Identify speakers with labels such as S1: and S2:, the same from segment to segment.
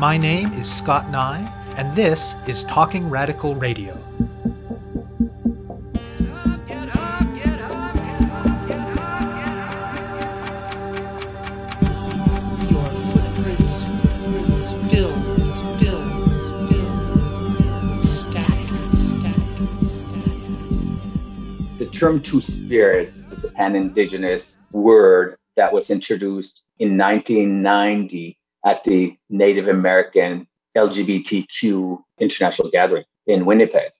S1: My name is Scott Neigh, and this is Talking Radical Radio.
S2: The term two spirit is an indigenous word that was introduced in 1990 at the Native American LGBTQ International Gathering in Winnipeg.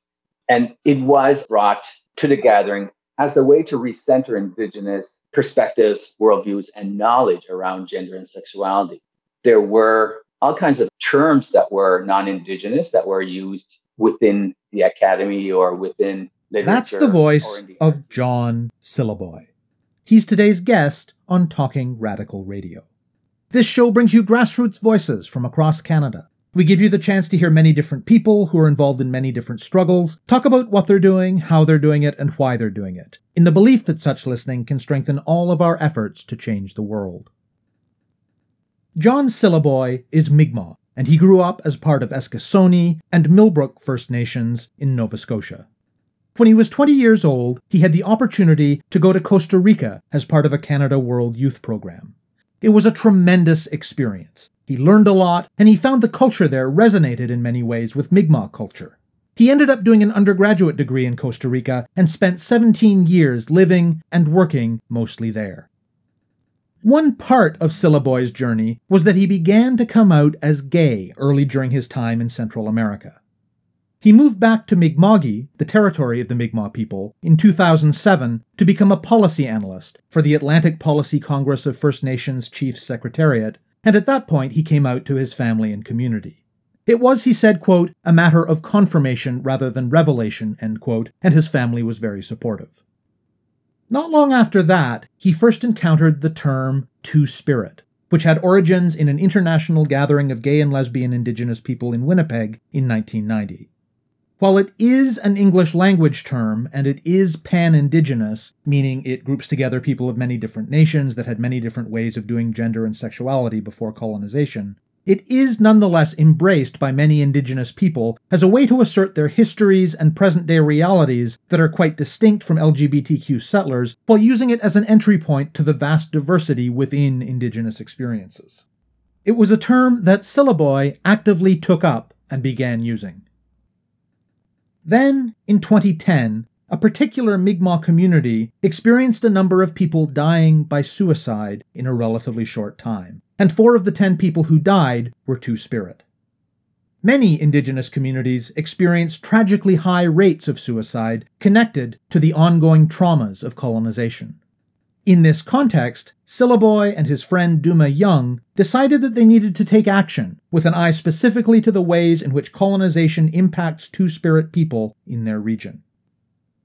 S2: And it was brought to the gathering as a way to recenter Indigenous perspectives, worldviews, and knowledge around gender and sexuality. There were all kinds of terms that were non Indigenous that were used within the academy or within literature.
S3: That's the voice
S2: the
S3: of John Syliboy. He's today's guest on Talking Radical Radio. This show brings you grassroots voices from across Canada. We give you the chance to hear many different people who are involved in many different struggles, talk about what they're doing, how they're doing it, and why they're doing it, in the belief that such listening can strengthen all of our efforts to change the world. John Syliboy is Mi'kmaq, and he grew up as part of Eskasoni and Millbrook First Nations in Nova Scotia. When he was 20 years old, he had the opportunity to go to Costa Rica as part of a Canada World Youth Program. It was a tremendous experience. He learned a lot, and he found the culture there resonated in many ways with Mi'kmaq culture. He ended up doing an undergraduate degree in Costa Rica and spent 17 years living and working mostly there. One part of Syliboy's journey was that he began to come out as gay early during his time in Central America. He moved back to Mi'kma'ki, the territory of the Mi'kmaq people, in 2007 to become a policy analyst for the Atlantic Policy Congress of First Nations Chiefs Secretariat, and at that point he came out to his family and community. It was, he said, quote, a matter of confirmation rather than revelation, end quote, and his family was very supportive. Not long after that, he first encountered the term Two Spirit, which had origins in an international gathering of gay and lesbian indigenous people in Winnipeg in 1990. While it is an English language term and it is pan indigenous, meaning it groups together people of many different nations that had many different ways of doing gender and sexuality before colonization, it is nonetheless embraced by many indigenous people as a way to assert their histories and present day realities that are quite distinct from LGBTQ settlers, while using it as an entry point to the vast diversity within indigenous experiences. It was a term that Syliboy actively took up and began using. Then, in 2010, a particular Mi'kmaq community experienced a number of people dying by suicide in a relatively short time, and four of the ten people who died were Two Spirit. Many indigenous communities experience tragically high rates of suicide connected to the ongoing traumas of colonization. In this context, Syliboy and his friend Tuma Young decided that they needed to take action, with an eye specifically to the ways in which colonization impacts Two Spirit people in their region.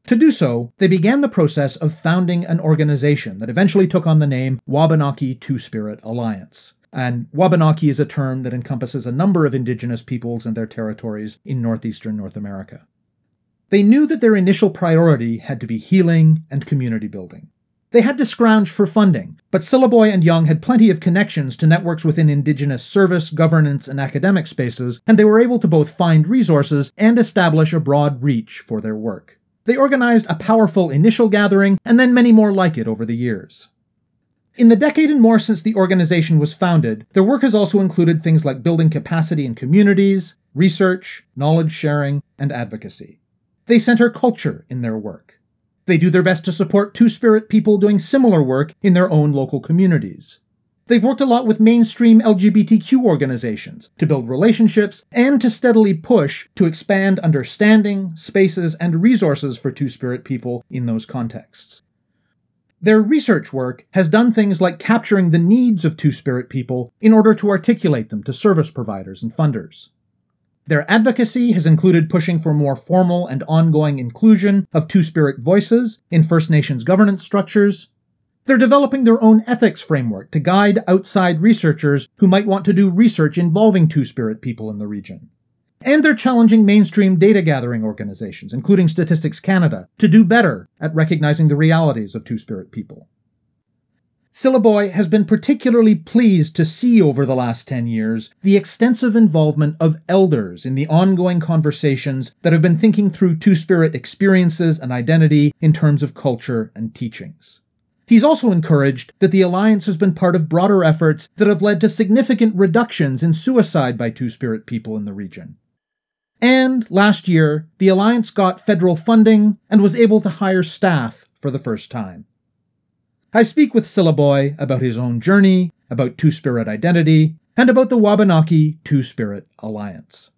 S3: To do so, they began the process of founding an organization that eventually took on the name Wabanaki Two Spirit Alliance. And Wabanaki is a term that encompasses a number of indigenous peoples and their territories in northeastern North America. They knew that their initial priority had to be healing and community building. They had to scrounge for funding, but Syliboy and Young had plenty of connections to networks within Indigenous service, governance, and academic spaces, and they were able to both find resources and establish a broad reach for their work. They organized a powerful initial gathering, and then many more like it over the years. In the decade and more since the organization was founded, their work has also included things like building capacity in communities, research, knowledge sharing, and advocacy. They center culture in their work. They do their best to support Two Spirit people doing similar work in their own local communities. They've worked a lot with mainstream LGBTQ organizations to build relationships and to steadily push to expand understanding, spaces, and resources for Two Spirit people in those contexts. Their research work has done things like capturing the needs of Two Spirit people in order to articulate them to service providers and funders. Their advocacy has included pushing for more formal and ongoing inclusion of Two Spirit voices in First Nations governance structures. They're developing their own ethics framework to guide outside researchers who might want to do research involving Two Spirit people in the region. And they're challenging mainstream data gathering organizations, including Statistics Canada, to do better at recognizing the realities of Two Spirit people. Syliboy has been particularly pleased to see over the last 10 years the extensive involvement of elders in the ongoing conversations that have been thinking through Two Spirit experiences and identity in terms of culture and teachings. He's also encouraged that the Alliance has been part of broader efforts that have led to significant reductions in suicide by Two Spirit people in the region. And last year, the Alliance got federal funding and was able to hire staff for the first time. I speak with Syliboy about his own journey, about Two Spirit identity, and about the Wabanaki Two Spirit Alliance.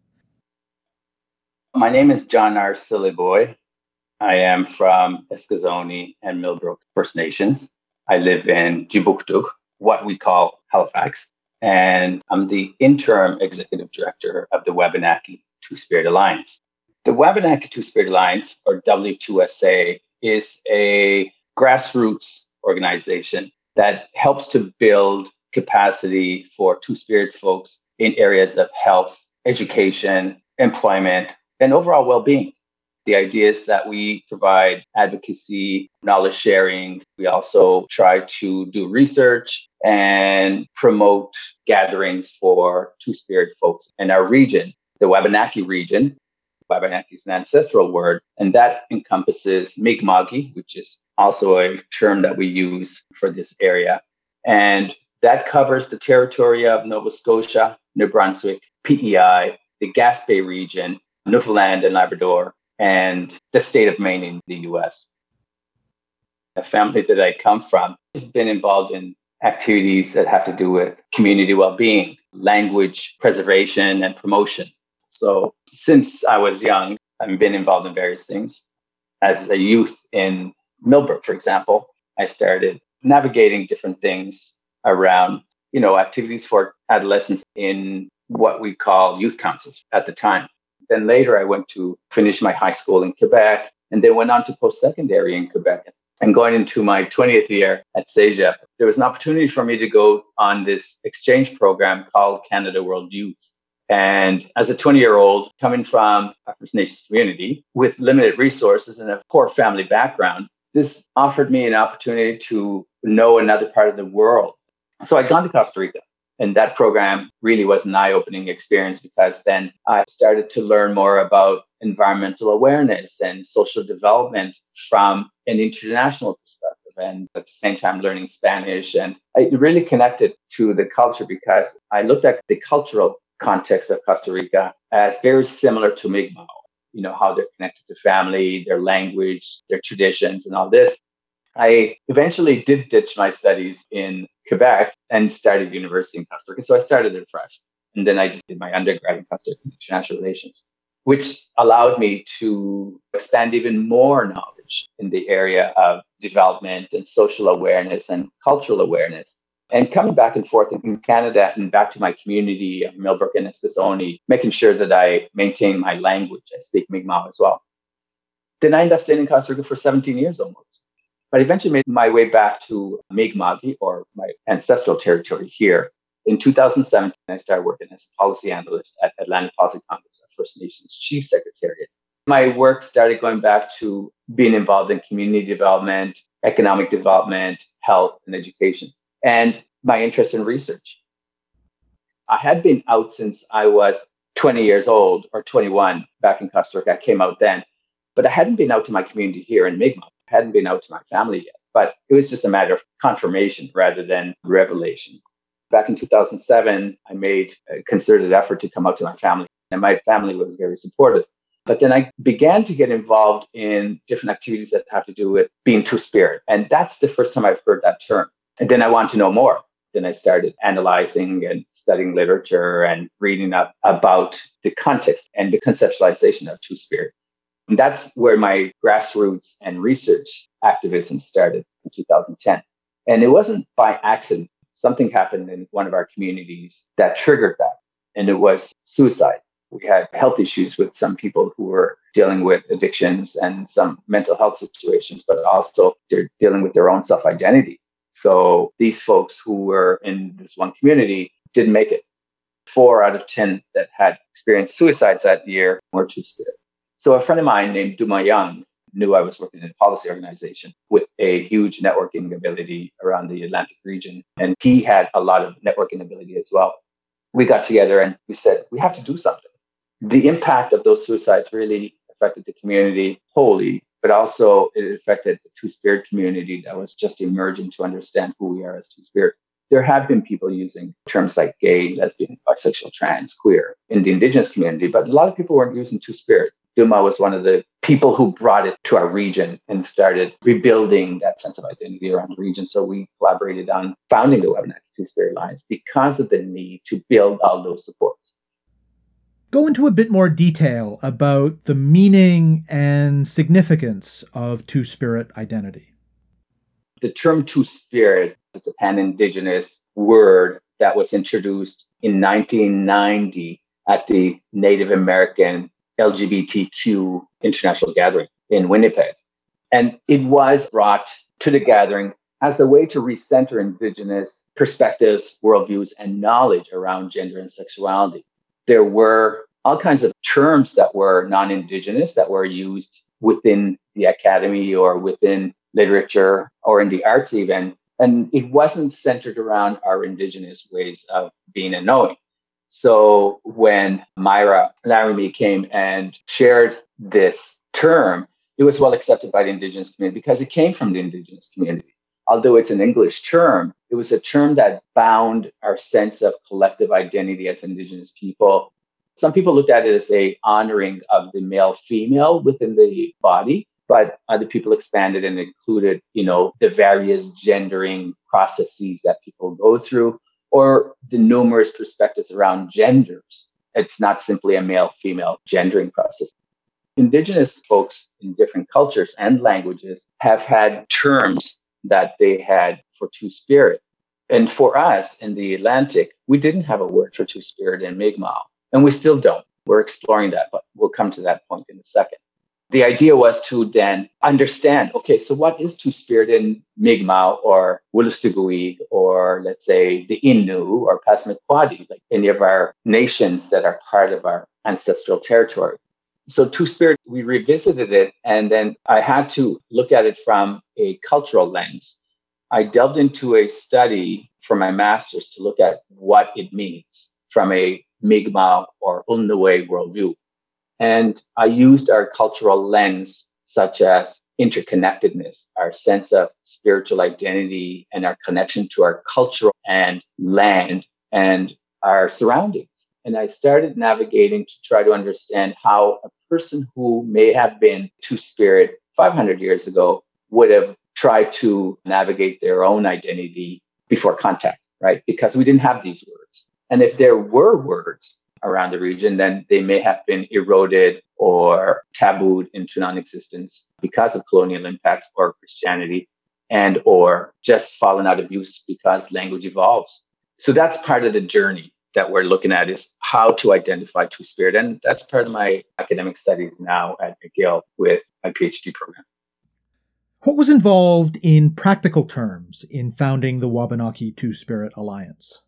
S2: My name is John R. Syliboy. I am from Eskasoni and Millbrook First Nations. I live in Kjipuktuk, what we call Halifax, and I'm the interim executive director of the Wabanaki Two Spirit Alliance. The Wabanaki Two Spirit Alliance, or W2SA, is a grassroots organization that helps to build capacity for two spirit folks in areas of health, education, employment, and overall well being. The idea is that we provide advocacy, knowledge sharing. We also try to do research and promote gatherings for two spirit folks in our region, the Wabanaki region, Wabanaki is an ancestral word, and that encompasses Mi'kma'ki, which is also a term that we use for this area. And that covers the territory of Nova Scotia, New Brunswick, PEI, the Gaspé region, Newfoundland and Labrador, and the state of Maine in the US. The family that I come from has been involved in activities that have to do with community well being, language preservation, and promotion. So since I was young, I've been involved in various things. As a youth in Millbrook, for example, I started navigating different things around, you know, activities for adolescents in what we call youth councils at the time. Then later I went to finish my high school in Quebec and then went on to post-secondary in Quebec. And going into my 20th year at CEGEP, there was an opportunity for me to go on this exchange program called Canada World Youth. And as a 20 year old coming from a First Nations community with limited resources and a poor family background, this offered me an opportunity to know another part of the world. So I'd gone to Costa Rica. And that program really was an eye opening experience because then I started to learn more about environmental awareness and social development from an international perspective. And at the same time, learning Spanish. And I really connected to the culture because I looked at the cultural context of Costa Rica as very similar to Mi'kmaq. You know, how they're connected to family, their language, their traditions, and all this. I eventually did ditch my studies in Quebec and started university in Costa Rica. So I started it fresh. And then I just did my undergrad in Costa Rica in international relations, which allowed me to expand even more knowledge in the area of development and social awareness and cultural awareness and coming back and forth in Canada and back to my community of Millbrook and Eskasoni, making sure that I maintain my language. I speak Mi'kmaq as well. Then I ended up staying in Costa Rica for 17 years almost. But I eventually made my way back to Mi'kmaq or my ancestral territory here. In 2017, I started working as a policy analyst at Atlantic Policy Congress, First Nations Chief Secretariat. My work started going back to being involved in community development, economic development, health, and education and my interest in research. I had been out since I was 20 years old or 21 back in Costa Rica. I came out then, but I hadn't been out to my community here in Mi'kmaq. I hadn't been out to my family yet, but it was just a matter of confirmation rather than revelation. Back in 2007, I made a concerted effort to come out to my family, and my family was very supportive. But then I began to get involved in different activities that have to do with being two spirit. And that's the first time I've heard that term. And then I want to know more. Then I started analyzing and studying literature and reading up about the context and the conceptualization of Two Spirit. And that's where my grassroots and research activism started in 2010. And it wasn't by accident. Something happened in one of our communities that triggered that. And it was suicide. We had health issues with some people who were dealing with addictions and some mental health situations, but also they're dealing with their own self identity. So these folks who were in this one community didn't make it. Four out of 10 that had experienced suicides that year were two spirit. So a friend of mine named Tuma Young knew I was working in a policy organization with a huge networking ability around the Atlantic region. And he had a lot of networking ability as well. We got together and we said, we have to do something. The impact of those suicides really affected the community wholly, but also it affected the Two Spirit community that was just emerging to understand who we are as Two Spirit. There have been people using terms like gay, lesbian, bisexual, trans, queer in the indigenous community, but a lot of people weren't using Two Spirit. Tuma was one of the people who brought it to our region and started rebuilding that sense of identity around the region. So we collaborated on founding the Wabanaki Two Spirit Alliance because of the need to build all those supports.
S3: Go into a bit more detail about the meaning and significance of Two Spirit identity.
S2: The term Two Spirit is a pan Indigenous word that was introduced in 1990 at the Native American LGBTQ international gathering in Winnipeg. And it was brought to the gathering as a way to recenter Indigenous perspectives, worldviews, and knowledge around gender and sexuality. There were all kinds of terms that were non Indigenous that were used within the academy or within literature or in the arts, even. And it wasn't centered around our Indigenous ways of being and knowing. So when Myra Laramee came and shared this term, it was well accepted by the Indigenous community because it came from the Indigenous community. Although it's an English term, it was a term that bound our sense of collective identity as Indigenous people. Some people looked at it as a honoring of the male female within the body, but other people expanded and included, you know, the various gendering processes that people go through or the numerous perspectives around genders. It's not simply a male female gendering process. Indigenous folks in different cultures and languages have had terms that they had for two spirit. And for us in the Atlantic, we didn't have a word for two spirit in Mi'kmaq, and we still don't. We're exploring that, but we'll come to that point in a second the idea was to then understand okay so what is two spirit in mi'kmaq or wolastoqiyik or let's say the innu or passamaquoddy like any of our nations that are part of our ancestral territory so two spirit we revisited it and then i had to look at it from a cultural lens i delved into a study for my master's to look at what it means from a mi'kmaq or Ulnuwe worldview and I used our cultural lens, such as interconnectedness, our sense of spiritual identity, and our connection to our culture and land and our surroundings. And I started navigating to try to understand how a person who may have been two spirit 500 years ago would have tried to navigate their own identity before contact, right? Because we didn't have these words. And if there were words, around the region, then they may have been eroded or tabooed into non-existence because of colonial impacts or Christianity and or just fallen out of use because language evolves. So that's part of the journey that we're looking at is how to identify two spirit. And that's part of my academic studies now at McGill with my PhD program.
S3: What was involved in practical terms in founding the Wabanaki Two Spirit Alliance?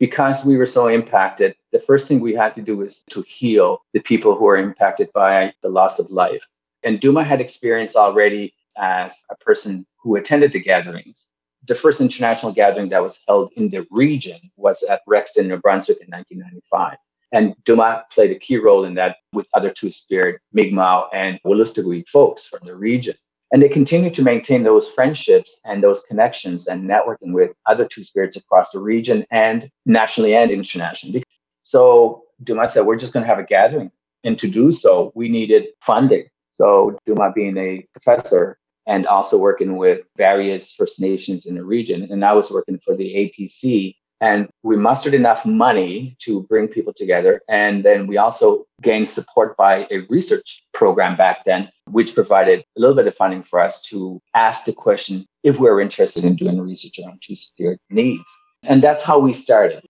S2: because we were so impacted, the first thing we had to do was to heal the people who were impacted by the loss of life. And Tuma had experience already as a person who attended the gatherings. The first international gathering that was held in the region was at Rexton, New Brunswick in 1995. And Tuma played a key role in that with other Two Spirit, Mi'kmaq, and Wolastoqiyik folks from the region. And they continue to maintain those friendships and those connections and networking with other two spirits across the region and nationally and internationally. So Tuma said, we're just going to have a gathering. And to do so, we needed funding. So Tuma being a professor and also working with various First Nations in the region. And I was working for the APC and we mustered enough money to bring people together. And then we also gained support by a research program back then, which provided a little bit of funding for us to ask the question if we we're interested in doing research around two spirit needs. And that's how we started.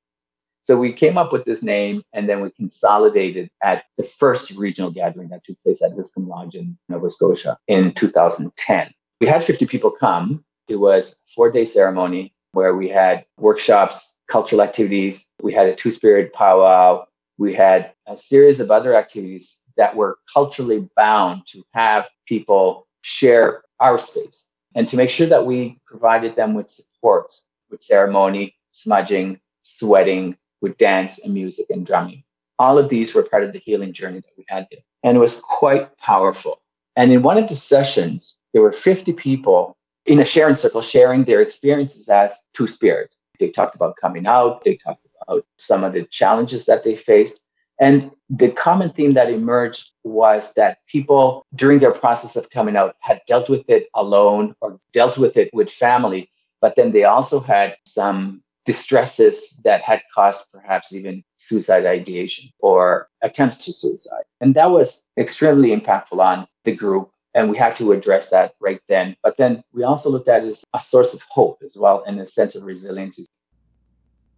S2: So we came up with this name and then we consolidated at the first regional gathering that took place at Liscombe Lodge in Nova Scotia in 2010. We had 50 people come. It was a four day ceremony where we had workshops cultural activities. We had a two spirit powwow. We had a series of other activities that were culturally bound to have people share our space. and to make sure that we provided them with supports with ceremony, smudging, sweating, with dance and music and drumming. All of these were part of the healing journey that we had. And it was quite powerful. And in one of the sessions, there were 50 people in a sharing circle sharing their experiences as two spirits. They talked about coming out, they talked about some of the challenges that they faced. And the common theme that emerged was that people during their process of coming out had dealt with it alone or dealt with it with family, but then they also had some distresses that had caused perhaps even suicide ideation or attempts to suicide. And that was extremely impactful on the group. And we had to address that right then. But then we also looked at it as a source of hope as well and a sense of resiliency.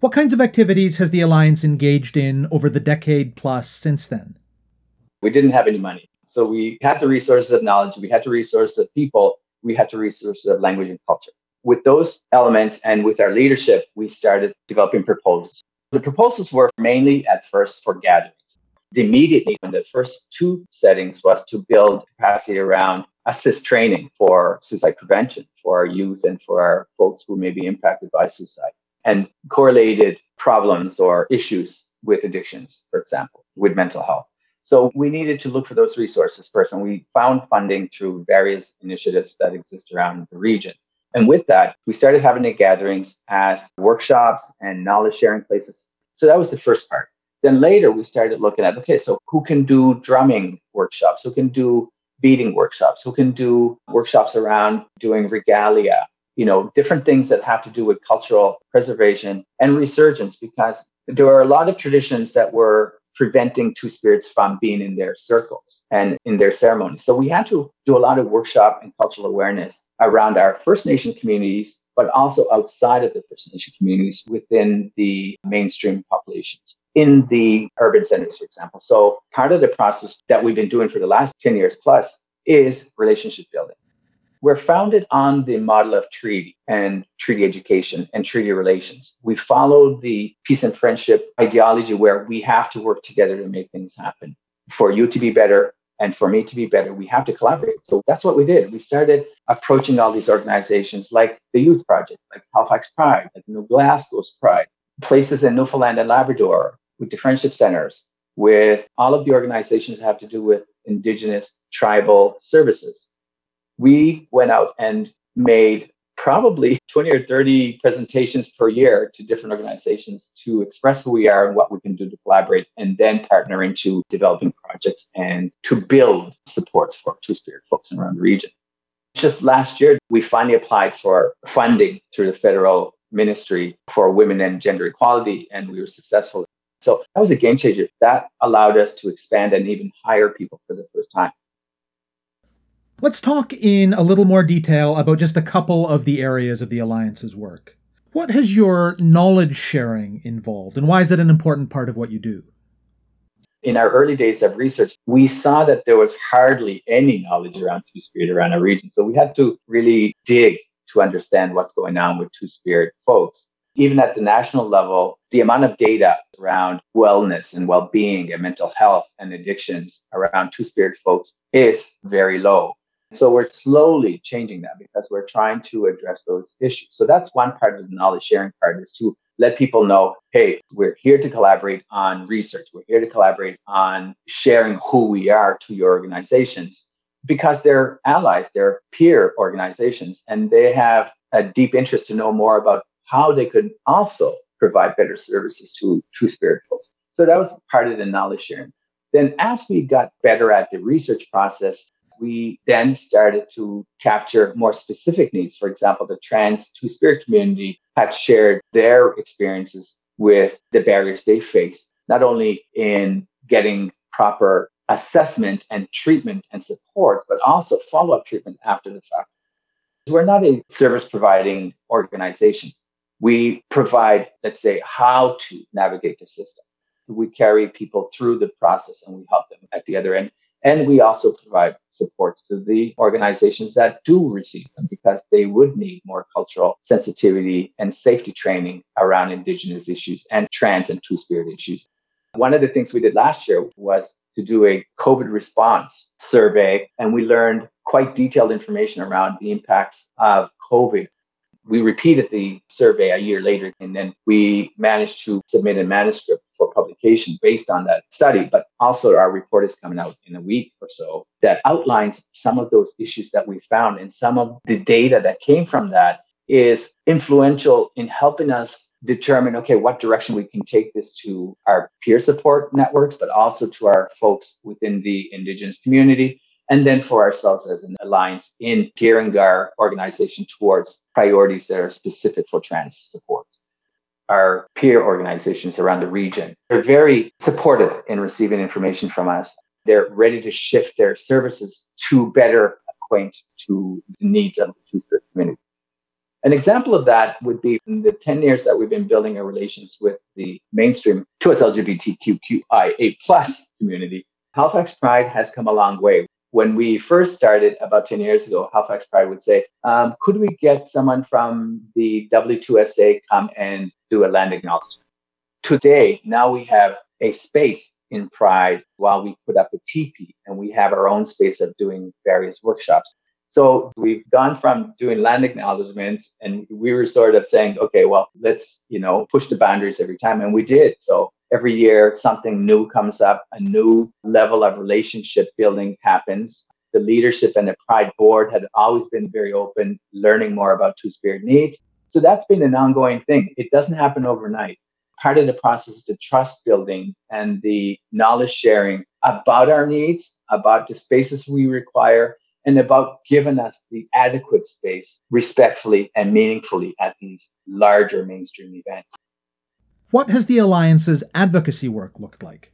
S3: What kinds of activities has the Alliance engaged in over the decade plus since then?
S2: We didn't have any money. So we had the resources of knowledge, we had the resources of people, we had the resources of language and culture. With those elements and with our leadership, we started developing proposals. The proposals were mainly at first for gatherings. The immediate need in the first two settings was to build capacity around ASIST training for suicide prevention for our youth and for our folks who may be impacted by suicide and correlated problems or issues with addictions, for example, with mental health. So we needed to look for those resources first, and we found funding through various initiatives that exist around the region. And with that, we started having the gatherings as workshops and knowledge sharing places. So that was the first part. Then later, we started looking at okay, so who can do drumming workshops? Who can do beading workshops? Who can do workshops around doing regalia? You know, different things that have to do with cultural preservation and resurgence, because there are a lot of traditions that were preventing two spirits from being in their circles and in their ceremonies. So we had to do a lot of workshop and cultural awareness around our First Nation communities, but also outside of the First Nation communities within the mainstream populations in the urban centers, for example. So part of the process that we've been doing for the last 10 years plus is relationship building. We're founded on the model of treaty and treaty education and treaty relations. We follow the peace and friendship ideology where we have to work together to make things happen. For you to be better and for me to be better, we have to collaborate. So that's what we did. We started approaching all these organizations like the Youth Project, like Halifax Pride, like New Glasgow's Pride, places in Newfoundland and Labrador with the friendship centers, with all of the organizations that have to do with Indigenous tribal services we went out and made probably 20 or 30 presentations per year to different organizations to express who we are and what we can do to collaborate and then partner into developing projects and to build supports for two spirit folks around the region. Just last year we finally applied for funding through the federal ministry for women and gender equality and we were successful. So that was a game changer. That allowed us to expand and even hire people for the first time
S3: Let's talk in a little more detail about just a couple of the areas of the Alliance's work. What has your knowledge sharing involved, and why is it an important part of what you do?
S2: In our early days of research, we saw that there was hardly any knowledge around Two Spirit around our region. So we had to really dig to understand what's going on with Two Spirit folks. Even at the national level, the amount of data around wellness and well being and mental health and addictions around Two Spirit folks is very low. So we're slowly changing that because we're trying to address those issues. So that's one part of the knowledge sharing part is to let people know, hey, we're here to collaborate on research. We're here to collaborate on sharing who we are to your organizations because they're allies, they're peer organizations, and they have a deep interest to know more about how they could also provide better services to two spirit folks. So that was part of the knowledge sharing. Then, as we got better at the research process, we then started to capture more specific needs. For example, the trans two spirit community had shared their experiences with the barriers they face, not only in getting proper assessment and treatment and support, but also follow up treatment after the fact. We're not a service providing organization. We provide, let's say, how to navigate the system. We carry people through the process and we help them at the other end. And we also provide supports to the organizations that do receive them because they would need more cultural sensitivity and safety training around Indigenous issues and trans and two spirit issues. One of the things we did last year was to do a COVID response survey, and we learned quite detailed information around the impacts of COVID. We repeated the survey a year later, and then we managed to submit a manuscript for publication based on that study. But also, our report is coming out in a week or so that outlines some of those issues that we found, and some of the data that came from that is influential in helping us determine okay what direction we can take this to our peer support networks but also to our folks within the indigenous community and then for ourselves as an alliance in gearing our organization towards priorities that are specific for trans support our peer organizations around the region are very supportive in receiving information from us they're ready to shift their services to better acquaint to the needs of the two-spirit community an example of that would be in the 10 years that we've been building our relations with the mainstream 2S LGBTQIA plus community. Halifax Pride has come a long way. When we first started about 10 years ago, Halifax Pride would say, um, could we get someone from the W2SA come and do a land acknowledgement? Today, now we have a space in Pride while we put up a teepee and we have our own space of doing various workshops. So we've gone from doing land acknowledgements and we were sort of saying, okay, well, let's, you know, push the boundaries every time. And we did. So every year something new comes up, a new level of relationship building happens. The leadership and the Pride board had always been very open, learning more about Two Spirit needs. So that's been an ongoing thing. It doesn't happen overnight. Part of the process is the trust building and the knowledge sharing about our needs, about the spaces we require, and about giving us the adequate space respectfully and meaningfully at these larger mainstream events.
S3: What has the Alliance's advocacy work looked like?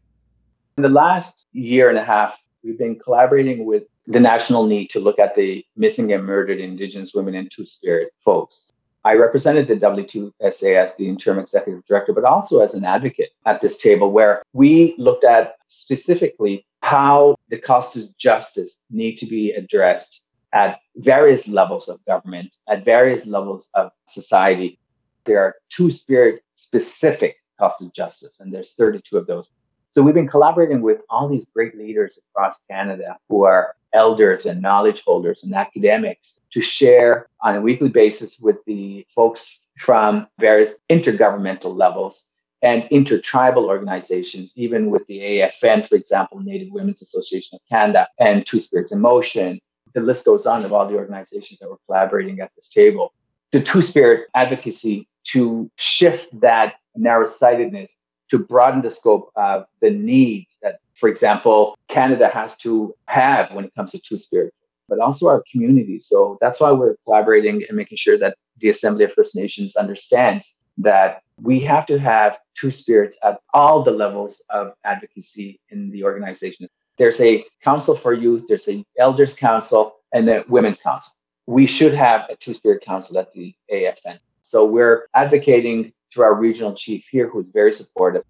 S2: In the last year and a half, we've been collaborating with the national need to look at the missing and murdered Indigenous women and Two Spirit folks. I represented the W2SA as the interim executive director, but also as an advocate at this table where we looked at specifically how the calls of justice need to be addressed at various levels of government, at various levels of society. There are two spirit specific calls of justice, and there's 32 of those. So we've been collaborating with all these great leaders across Canada who are elders and knowledge holders and academics to share on a weekly basis with the folks from various intergovernmental levels and intertribal organizations, even with the AFN, for example, Native Women's Association of Canada, and Two Spirits in Motion. The list goes on of all the organizations that were collaborating at this table. The Two Spirit advocacy to shift that narrow sightedness to broaden the scope of the needs that, for example, Canada has to have when it comes to Two Spirit, but also our community. So that's why we're collaborating and making sure that the Assembly of First Nations understands that we have to have two spirits at all the levels of advocacy in the organization. There's a council for youth, there's a elders council, and a women's council. We should have a two spirit council at the AFN. So we're advocating through our regional chief here, who's very supportive.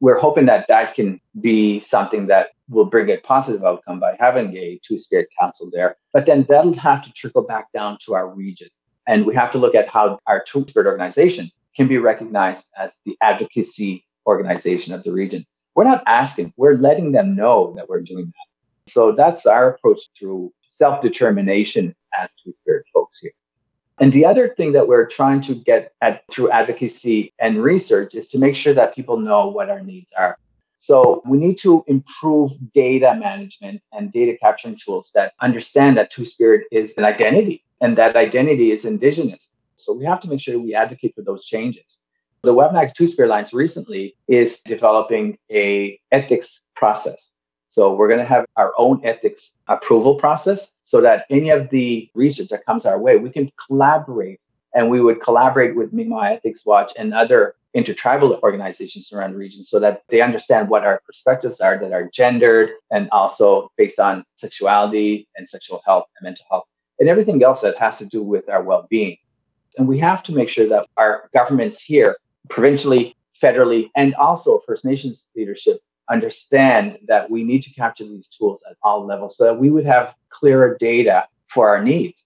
S2: We're hoping that that can be something that will bring a positive outcome by having a two spirit council there. But then that'll have to trickle back down to our region. And we have to look at how our two spirit organization can be recognized as the advocacy organization of the region. We're not asking, we're letting them know that we're doing that. So that's our approach through self determination as two spirit folks here. And the other thing that we're trying to get at through advocacy and research is to make sure that people know what our needs are. So we need to improve data management and data capturing tools that understand that Two Spirit is an identity and that identity is indigenous so we have to make sure we advocate for those changes. The Wabanaki Two Spirit Alliance recently is developing a ethics process. So we're going to have our own ethics approval process so that any of the research that comes our way, we can collaborate. And we would collaborate with Mi'kmaq Ethics Watch and other intertribal organizations around the region so that they understand what our perspectives are that are gendered and also based on sexuality and sexual health and mental health and everything else that has to do with our well-being. And we have to make sure that our governments here, provincially, federally, and also First Nations leadership understand that we need to capture these tools at all levels so that we would have clearer data for our needs.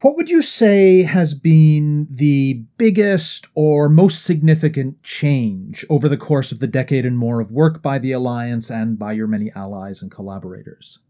S3: What would you say has been the biggest or most significant change over the course of the decade and more of work by the Alliance and by your many allies and collaborators?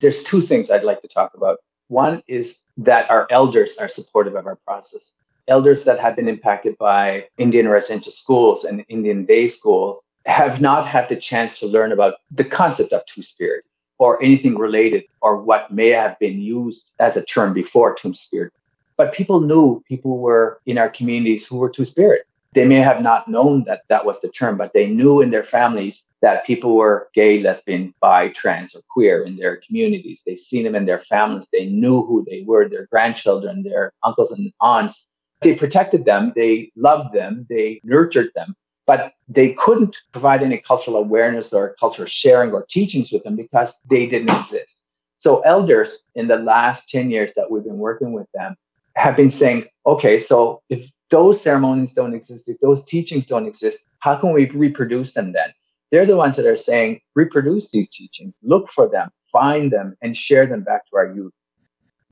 S2: There's two things I'd like to talk about. One is that our elders are supportive of our process. Elders that have been impacted by Indian residential schools and Indian day schools have not had the chance to learn about the concept of Two Spirit or anything related or what may have been used as a term before Two Spirit. But people knew people were in our communities who were Two Spirit. They may have not known that that was the term, but they knew in their families that people were gay, lesbian, bi, trans, or queer in their communities. They've seen them in their families. They knew who they were, their grandchildren, their uncles and aunts. They protected them. They loved them. They nurtured them but they couldn't provide any cultural awareness or cultural sharing or teachings with them because they didn't exist. So elders in the last 10 years that we've been working with them have been saying, okay, so if those ceremonies don't exist, if those teachings don't exist, how can we reproduce them then? They're the ones that are saying, reproduce these teachings, look for them, find them, and share them back to our youth.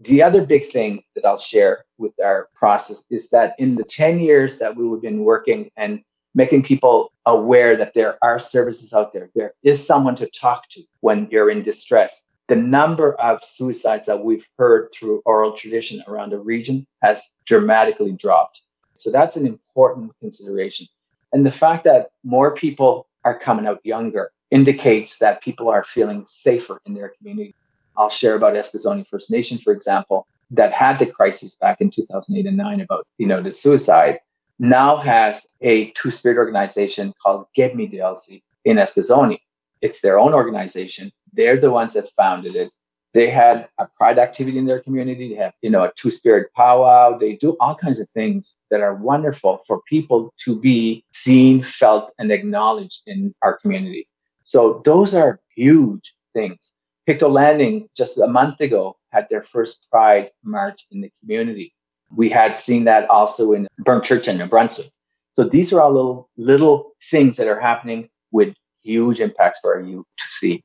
S2: The other big thing that I'll share with our process is that in the 10 years that we've been working and making people aware that there are services out there. There is someone to talk to when you're in distress. The number of suicides that we've heard through oral tradition around the region has dramatically dropped. So that's an important consideration. And the fact that more people are coming out younger indicates that people are feeling safer in their community. I'll share about Eskasoni First Nation, for example, that had the crisis back in 2008 and 9 about, you know, the suicide now has a two spirit organization called Get Me DLC in Eskasoni. It's their own organization. They're the ones that founded it. They had a pride activity in their community. They have, you know, a two spirit powwow. They do all kinds of things that are wonderful for people to be seen, felt, and acknowledged in our community. So those are huge things. Pictou Landing just a month ago had their first pride march in the community. We had seen that also in Burnt Church in New Brunswick. So these are all little little things that are happening with huge impacts for our youth to see.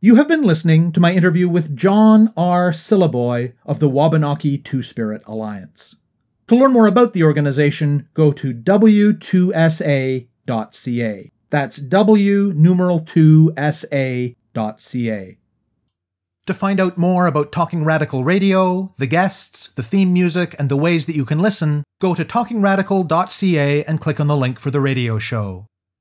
S3: You have been listening to my interview with John R. Syliboy of the Wabanaki Two Spirit Alliance. To learn more about the organization, go to w2sa.ca. That's W numeral 2sa.ca. To find out more about Talking Radical Radio, the guests, the theme music, and the ways that you can listen, go to talkingradical.ca and click on the link for the radio show.